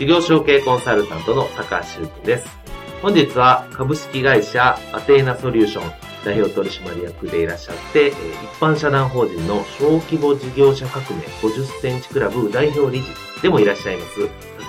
事業承継コンサルタントの高橋修君です。本日は株式会社アテーナソリューション代表取締役でいらっしゃって、一般社団法人の小規模事業者革命50センチクラブ代表理事でもいらっしゃいます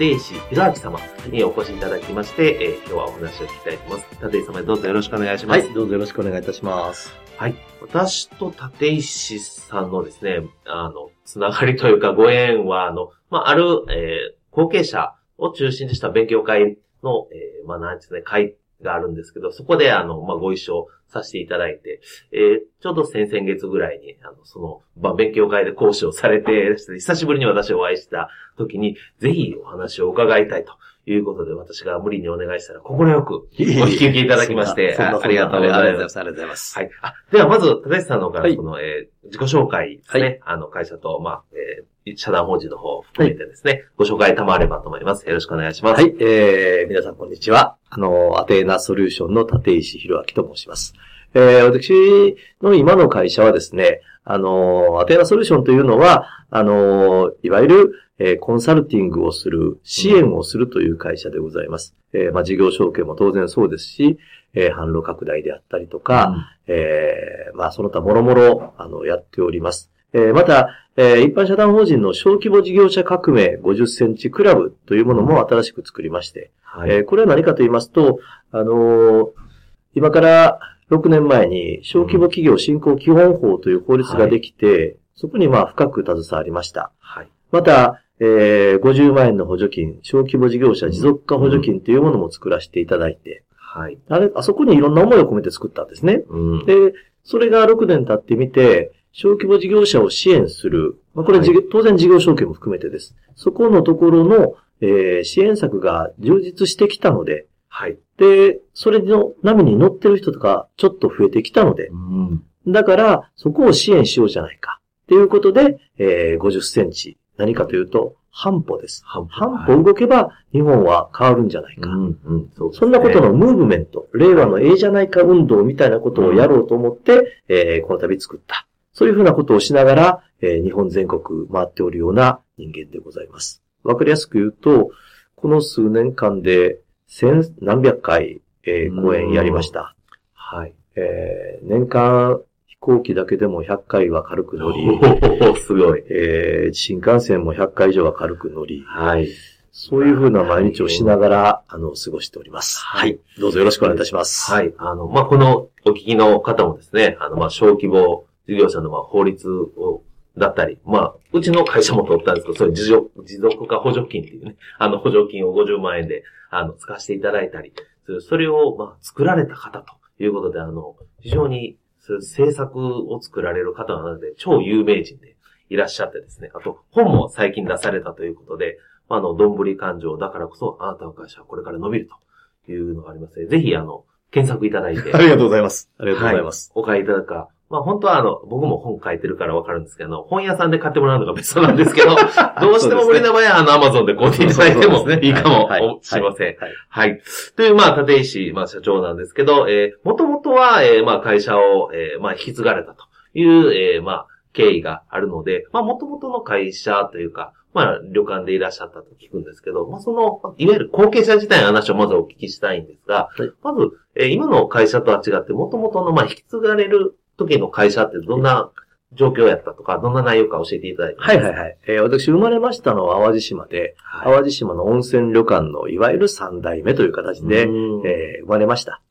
立石博明様にお越しいただきまして、えー、今日はお話を聞きたいと思います。立石様どうぞよろしくお願いします。はい、どうぞよろしくお願いいたします。はい。私と立石さんのですね、あの、つながりというかご縁は、あの、まあ、ある、えー、後継者を中心とした勉強会の、えー、まあ、なんですね、会があるんですけど、そこで、あの、まあ、ご一緒させていただいて、えー、ちょうど先々月ぐらいに、あの、その、まあ、勉強会で講師をされて、久しぶりに私をお会いした時に、ぜひお話を伺いたいということで、私が無理にお願いしたら、心よくお引き受けいただきまして、ありがとうございます。ありがとうございます。はい。あ、ではまず、高橋さんの方から、この、はい、えー、自己紹介ですね。はい、あの、会社と、まあ、えー、社団法人の方を含めてですね、はい、ご紹介賜ればと思います。よろしくお願いします。はい、えー、皆さんこんにちは。あの、アテーナソリューションの立石博明と申します。えー、私の今の会社はですね、あの、アテーナソリューションというのは、あの、いわゆる、えー、コンサルティングをする、支援をするという会社でございます。うん、えー、まあ、事業承継も当然そうですし、えー、販路拡大であったりとか、うん、えー、まあ、その他もろもろ、あの、やっております。えー、また、えー、一般社団法人の小規模事業者革命50センチクラブというものも新しく作りまして、はい、えー、これは何かと言いますと、あのー、今から6年前に小規模企業振興基本法という法律ができて、はい、そこにまあ深く携わりました。はい、また、えー、50万円の補助金、小規模事業者持続化補助金というものも作らせていただいて、はい。あれ、あそこにいろんな思いを込めて作ったんですね。うん、で、それが6年経ってみて、小規模事業者を支援する。まあ、これ、はい、当然事業承継も含めてです。そこのところの、えー、支援策が充実してきたので、はい。で、それの波に乗ってる人とかちょっと増えてきたので、うん、だから、そこを支援しようじゃないか。ということで、えー、50センチ。何かというと、半歩です。半歩動けば日本は変わるんじゃないか。うんうんそね、そんなことのムーブメント、令和のええじゃないか運動みたいなことをやろうと思って、うん、えー、この度作った。そういうふうなことをしながら、えー、日本全国回っておるような人間でございます。わかりやすく言うと、この数年間で千何百回、えー、講演やりました。はい。えー、年間飛行機だけでも100回は軽く乗り、すごい。えー、新幹線も100回以上は軽く乗り、はい。そういうふうな毎日をしながら、あの、過ごしております。はい。どうぞよろしくお願いいたします。はい。あの、まあ、このお聞きの方もですね、あの、まあ、小規模事業者のまあ法律を、だったり、まあ、うちの会社も取ったんですけど、それ持続持続化補助金っていうね、あの補助金を50万円で、あの、使わせていただいたり、それを、まあ、作られた方ということで、あの、非常に、政策を作られる方なので、超有名人でいらっしゃってですね、あと、本も最近出されたということで、あの、どんぶり勘定だからこそ、あなたの会社はこれから伸びるというのがありますので、ぜひ、あの、検索いただいて。ありがとうございます。ありがとうございます。はい、お買いいただくか、まあ本当はあの、僕も本書いてるからわかるんですけど、本屋さんで買ってもらうのがベストなんですけど、どうしても無理な場合はあの、アマゾンで買っていただいてもいいかもしれません。はい。とい。う、まあ、立石、まあ、社長なんですけど、えー、もともとは、えー、まあ、会社を、えー、まあ、引き継がれたという、えー、まあ、経緯があるので、まあ、もともとの会社というか、まあ、旅館でいらっしゃったと聞くんですけど、まあ、その、いわゆる後継者自体の話をまずお聞きしたいんですが、はい、まず、えー、今の会社とは違って、もともとの、まあ、引き継がれる時の会社ってどんな状況やったとか、どんな内容か教えていただいてはいはいはい。えー、私生まれましたのは淡路島で、はい、淡路島の温泉旅館のいわゆる三代目という形で、えー、生まれました。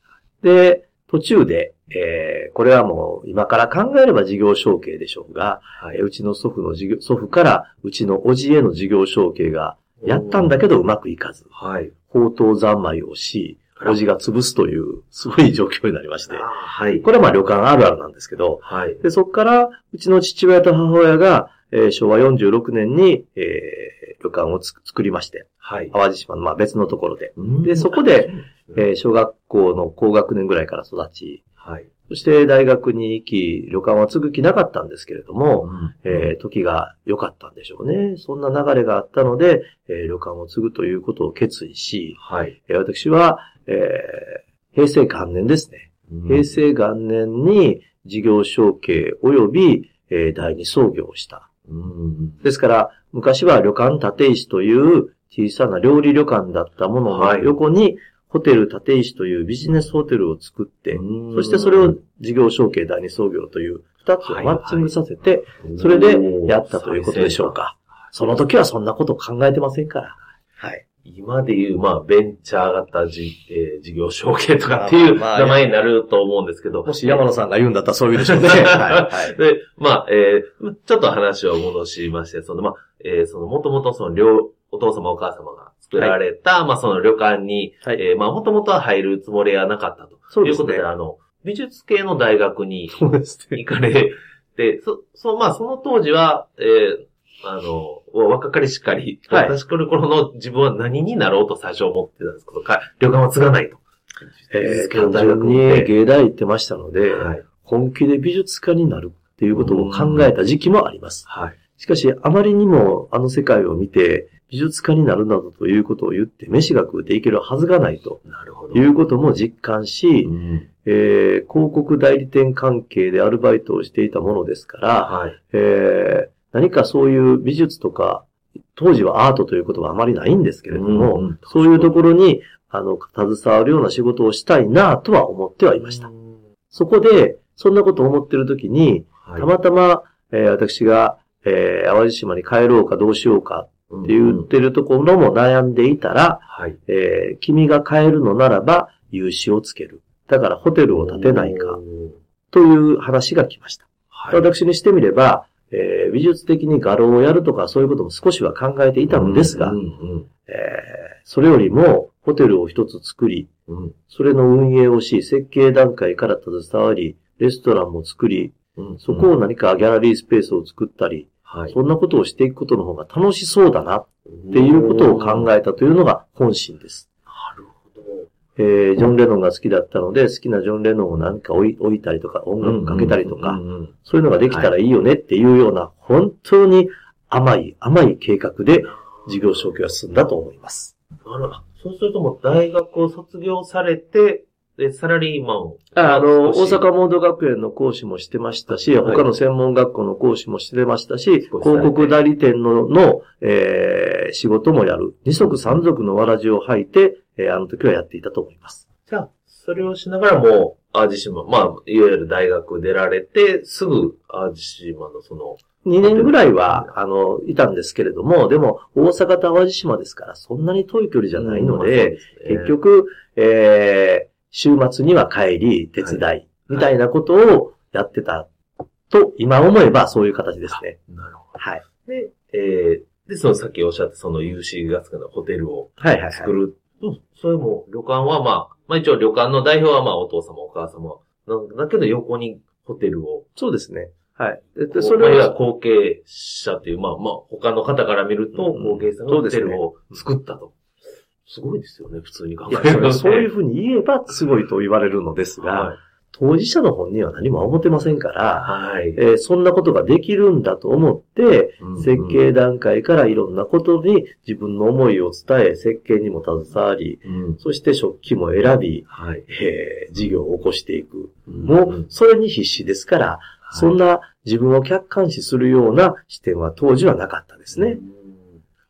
で、途中で、えー、これはもう今から考えれば事業承継でしょうが、はい、うちの祖父の事業、祖父からうちの叔父への事業承継がやったんだけどうまくいかず、はい。宝刀三昧をし、おじが潰すという、すごい状況になりまして。はい。これはまあ旅館あるあるなんですけど、はい。で、そこから、うちの父親と母親が、えー、昭和46年に、えー、旅館を作りまして、はい。淡路島の、まあ別のところで。で、そこで、えー、小学校の高学年ぐらいから育ち、はい。そして大学に行き、旅館は継ぐ気なかったんですけれども、うん、えー、時が良かったんでしょうね。そんな流れがあったので、えー、旅館を継ぐということを決意し、はい。えー、私は、えー、平成元年ですね。うん、平成元年に事業承継及び、えー、第二創業をした。うん、ですから、昔は旅館立石という小さな料理旅館だったものの横に、ホテル立石というビジネスホテルを作って、そしてそれを事業承継第二創業という二つをマッチングさせて、それでやったということでしょうか。その時はそんなこと考えてませんから。はい。今でいう、まあ、ベンチャー型じ、えー、事業承継とかっていう名前になると思うんですけど。もし山野さんが言うんだったらそういうでしょうね。はい。はい、で、まあ、えー、ちょっと話を戻しまして、その、まあ、えー、その、もともとその、両、お父様お母様が作られた、はい、まあその旅館に、はい、えー、まあもともとは入るつもりはなかったと。そうですね。いうことで、あの、美術系の大学に行かれて、そ、そ、まあその当時は、えー、あの、若かりしっかり、はい、私この頃の自分は何になろうと最初思ってたんですけど、旅館は継がないと。えー、大学に芸大行ってましたので、はい、本気で美術家になるっていうことを考えた時期もあります。はい、しかし、あまりにもあの世界を見て、美術家になるなどということを言って、飯が食うていけるはずがないと。なるほど。いうことも実感し、うん、えー、広告代理店関係でアルバイトをしていたものですから、はい、えー、何かそういう美術とか、当時はアートということはあまりないんですけれども、うんうん、そういうところに、あの、携わるような仕事をしたいなとは思ってはいました。そこで、そんなことを思っているときに、たまたま、えー、私が、えー、淡路島に帰ろうかどうしようかって言ってるところも悩んでいたら、はい、えー、君が買えるのならば、融資をつける。だからホテルを建てないか、という話が来ました。はい、私にしてみれば、えー、美術的に画廊をやるとかそういうことも少しは考えていたのですが、えそれよりもホテルを一つ作り、うん、それの運営をし、設計段階から携わり、レストランも作り、うん、そこを何かギャラリースペースを作ったり、はい、そんなことをしていくことの方が楽しそうだなっていうことを考えたというのが本心です。えー、ジョン・レノンが好きだったので、好きなジョン・レノンを何か置い置いたりとか、音楽かけたりとか、そういうのができたらいいよねっていうような、本当に甘い、甘い計画で事業承継が進んだと思います。なるほど。そうするともう大学を卒業されて、で、サラリーマンを。あの、大阪モード学園の講師もしてましたし、はい、他の専門学校の講師もしてましたし、広告代理店の、の、えー、仕事もやる。二足三足のわらじを履いて、えー、あの時はやっていたと思います。じゃあ、それをしながらも、淡路島、まあ、いわゆる大学出られて、すぐ淡路島のその、2年ぐらいは、あの、いたんですけれども、でも、大阪と淡路島ですから、そんなに遠い距離じゃないので、うんね、結局、えー、週末には帰り、手伝い、みたいなことをやってたと、今思えばそういう形ですね。なるほど。はい。で、えー、で、そのさっきおっしゃったその UC がつくのホテルを作る。はいはい、はい。うん、それも旅館はまあ、まあ一応旅館の代表はまあお父様お母様だけど横にホテルを。そうですね。はい。で、それは後継者っていう、まあまあ他の方から見ると後継者のホテルを作ったと。すごいですよね、普通に考えると。そういうふうに言えばすごいと言われるのですが、はい、当事者の本人は何も思ってませんから、はい。えー、そんなことができるんだと思って、うんうん、設計段階からいろんなことに自分の思いを伝え、設計にも携わり、うん、そして食器も選び、はい。えー、事業を起こしていく。うん、もう、それに必死ですから、そんな自分を客観視するような視点は当時はなかったですね。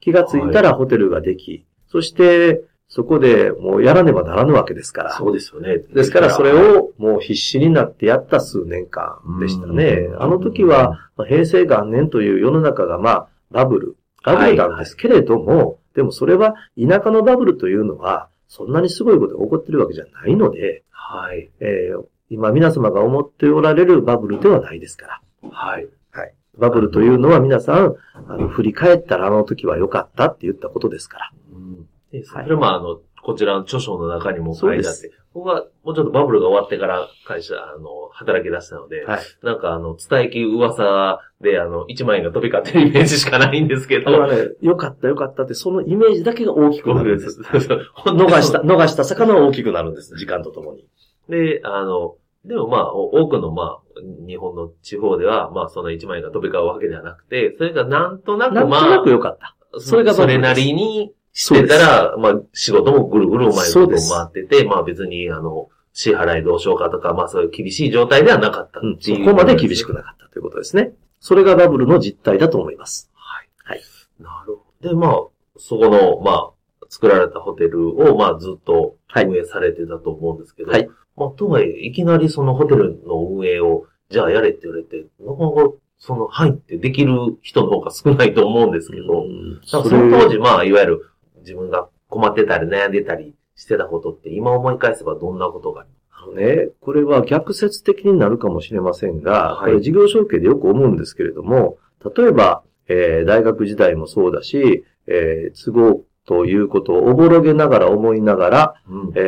気がついたらホテルができ、そして、そこでもうやらねばならぬわけですから。そうですよね。ですからそれをもう必死になってやった数年間でしたね。あの時は平成元年という世の中がまあバブル。バブルなんですけれども、はいはい、でもそれは田舎のバブルというのは、そんなにすごいことが起こってるわけじゃないので、はい。えー、今皆様が思っておられるバブルではないですから。はい。はい。バブルというのは皆さん、あの、振り返ったらあの時は良かったって言ったことですから。うん。それもあの、こちらの著書の中にも書いてあって、僕はもうちょっとバブルが終わってから会社、あの、働き出したので、はい、なんかあの、伝えき噂であの、1万円が飛び交ってるイメージしかないんですけど。ね、よかったよかったって、そのイメージだけが大きくなるんです。逃した、逃した魚は大きくなるんです、時間とともに。で、あの、でもまあ、多くのまあ、日本の地方では、まあ、その1万円が飛び交うわけではなくて、それがなんとなくまあ、なんとなくよかった。それがそれなりにしてたら、まあ、仕事もぐるぐるうまいこと回ってて、まあ別に、あの、支払いどうしようかとか、まあそういう厳しい状態ではなかったっていう、うん、そこまで厳しくなかったということですね。それがバブルの実態だと思います。はい。はい。なるほど。で、まあ、そこの、まあ、作られたホテルを、まあずっと運営されてたと思うんですけど、はい。まあ、とはいえ、いきなりそのホテルの運営を、じゃあやれって言われて、なかなかその、入ってできる人の方が少ないと思うんですけど、その当時、まあ、いわゆる自分が困ってたり悩んでたりしてたことって今思い返せばどんなことがありますあのね、これは逆説的になるかもしれませんが、はい、これ事業承継でよく思うんですけれども、例えば、えー、大学時代もそうだし、えー、都合ということをおぼろげながら思いながら、うん、え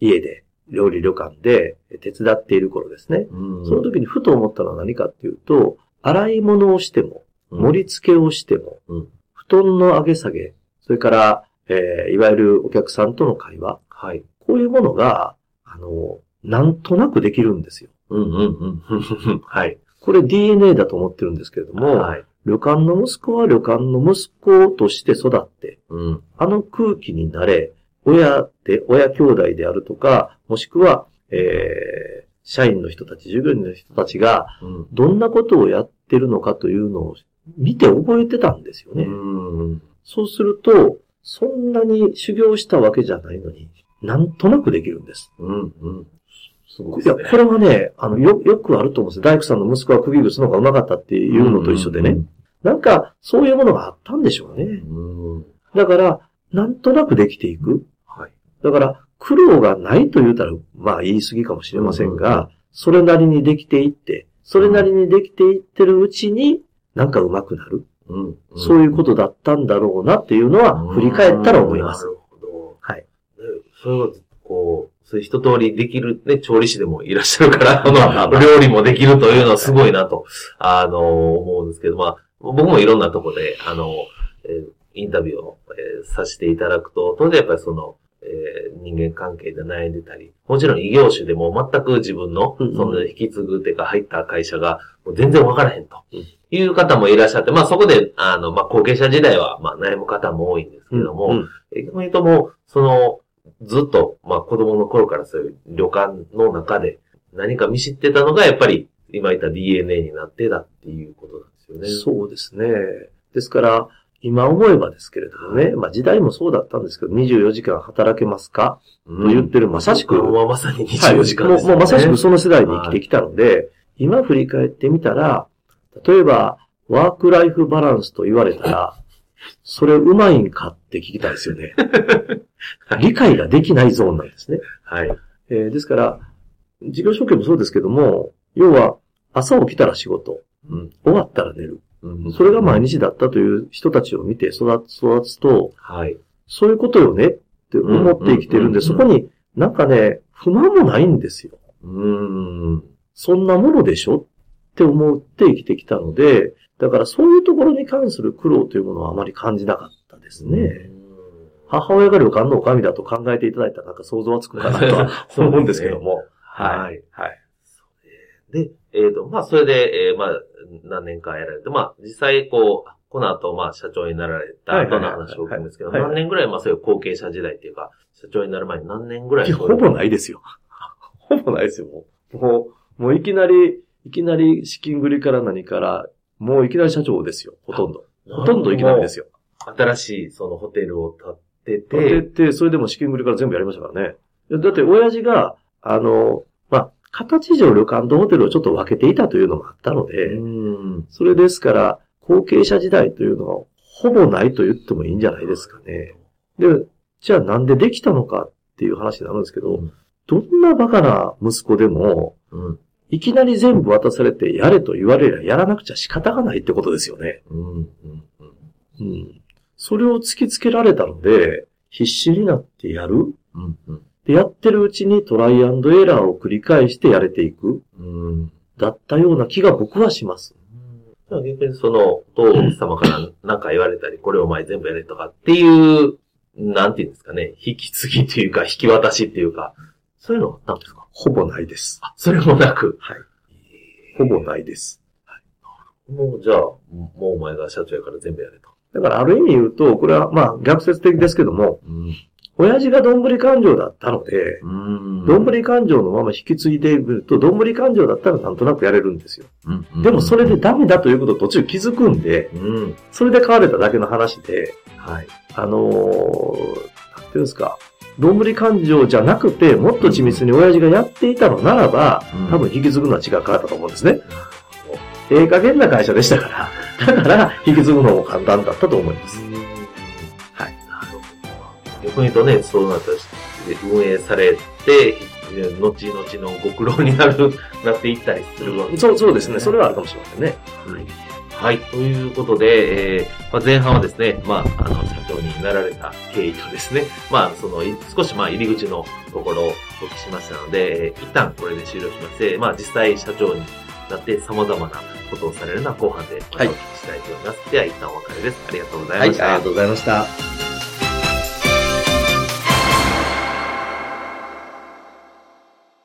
ー、家で、料理旅館で手伝っている頃ですね。うん、その時にふと思ったのは何かっていうと、洗い物をしても、盛り付けをしても、うん、布団の上げ下げ、それから、えー、いわゆるお客さんとの会話。はい。こういうものが、あの、なんとなくできるんですよ。うんうんうん。はい。これ DNA だと思ってるんですけれども、はい。旅館の息子は旅館の息子として育って、うん、あの空気になれ、親で、親兄弟であるとか、もしくは、えー、社員の人たち、従業員の人たちが、どんなことをやってるのかというのを見て覚えてたんですよね。うんそうすると、そんなに修行したわけじゃないのに、なんとなくできるんです。うんうん。すごい、ね、いや、これはね、あの、よ、よくあると思うんです大工さんの息子は釘打つのが上手かったっていうのと一緒でね。うんうん、なんか、そういうものがあったんでしょうね。うん、だから、なんとなくできていく。はい。だから、苦労がないと言うたら、まあ言い過ぎかもしれませんが、うん、それなりにできていって、それなりにできていってるうちに、なんか上手くなる？うん、そういうことだったんだろうなっていうのは、振り返ったら思います。なるほど。はい。そういうこう、そういう一通りできる、ね、調理師でもいらっしゃるから、あの、料理もできるというのはすごいなと、あの、思うんですけど、まあ、僕もいろんなとこで、あの、えー、インタビューを、えー、させていただくと、当然やっぱりその、えー、人間関係で悩んでたり、もちろん異業種でも全く自分の、その引き継ぐっていうか入った会社がもう全然わからへんと。いう方もいらっしゃって、まあそこで、あの、まあ後継者時代は、まあ悩む方も多いんですけども、逆に言うともう、その、ずっと、まあ子供の頃からそういう旅館の中で何か見知ってたのが、やっぱり今言った DNA になってたっていうことなんですよね。そうですね。ですから、今思えばですけれどもね、まあ時代もそうだったんですけど、24時間働けますか、と言ってる、まさしく。まさに24時間ですね、はい、もうまさしくその世代に生きてきたので、今振り返ってみたら、例えば、ワークライフバランスと言われたら、それうまいんかって聞きたいですよね。理解ができないゾーンなんですね。はい。えー、ですから、事業承継もそうですけども、要は、朝起きたら仕事、うん、終わったら寝る。うん、それが毎日だったという人たちを見て育つ育つと、はい。そういうことよねって思って生きてるんで、そこになんかね、不満もないんですよ。うん。そんなものでしょって思って生きてきたので、だからそういうところに関する苦労というものはあまり感じなかったですね。母親が旅館の女将だと考えていただいたらなんか想像はつくかなとは 思うんですけども。はい。はい。で、えっ、ー、と、まあ、それで、えー、まあ、何年かやられて、まあ、実際、こう、この後、まあ、社長になられた後の話を聞くんですけど、何年ぐらい、まあ、そういう後継者時代っていうか、社長になる前に何年ぐらいほぼないですよ。ほぼないですよ、もう。もう、もういきなり、いきなり資金繰りから何から、もういきなり社長ですよ、ほとんど。ほとんどいきなりですよ。新しいそのホテルを建てて。建てて、それでも資金繰りから全部やりましたからね。だって親父が、あの、まあ、形上旅館とホテルをちょっと分けていたというのもあったので、それですから、後継者時代というのはほぼないと言ってもいいんじゃないですかね。で、じゃあなんでできたのかっていう話になるんですけど、うん、どんなバカな息子でも、うん、いきなり全部渡されてやれと言われりゃやらなくちゃ仕方がないってことですよね。うん、うん、うん。それを突きつけられたので、必死になってやる。うんうん、でやってるうちにトライアンドエラーを繰り返してやれていく。うん、だったような気が僕はします。逆にその、父様から何か言われたり、これお前全部やれとかっていう、なんていうんですかね、引き継ぎっていうか、引き渡しっていうか、そういうのはあったんですか？ほぼないです。あ、それもなく。はい。ほぼないです。はい、もう、じゃあ、もうお前が社長やから全部やれと。だからある意味言うと、これはまあ逆説的ですけども、うん、親父がどんぶり感情だったので、どんぶり感情のまま引き継いでいると、どんぶり感情だったらなんとなくやれるんですよ。でもそれでダメだということを途中気づくんで、うん、それで変われただけの話で、はい。あのー、なんていうんですか、どんぶり感情じゃなくて、もっと緻密に親父がやっていたのならば、多分引き継ぐのは違う変わったと思うんですね。ええ加減な会社でしたから、だから引き継ぐのも簡単だったと思います。逆に言うとね、そうなったら、運営されて、後々のご苦労になる、なっていったりするわけです、ね、そう、そうですね。それはあるかもしれませんね。はい。はい。ということで、えー、まあ、前半はですね、まあ、あの、社長になられた経緯とですね、まあ、その、少しまあ、入り口のところをお聞きしましたので、えー、一旦これで終了しまして、まあ、実際社長になって様々なことをされるのは後半でお聞きしたいと思います。はい、では、一旦お別れです。ありがとうございました。はい、ありがとうございました。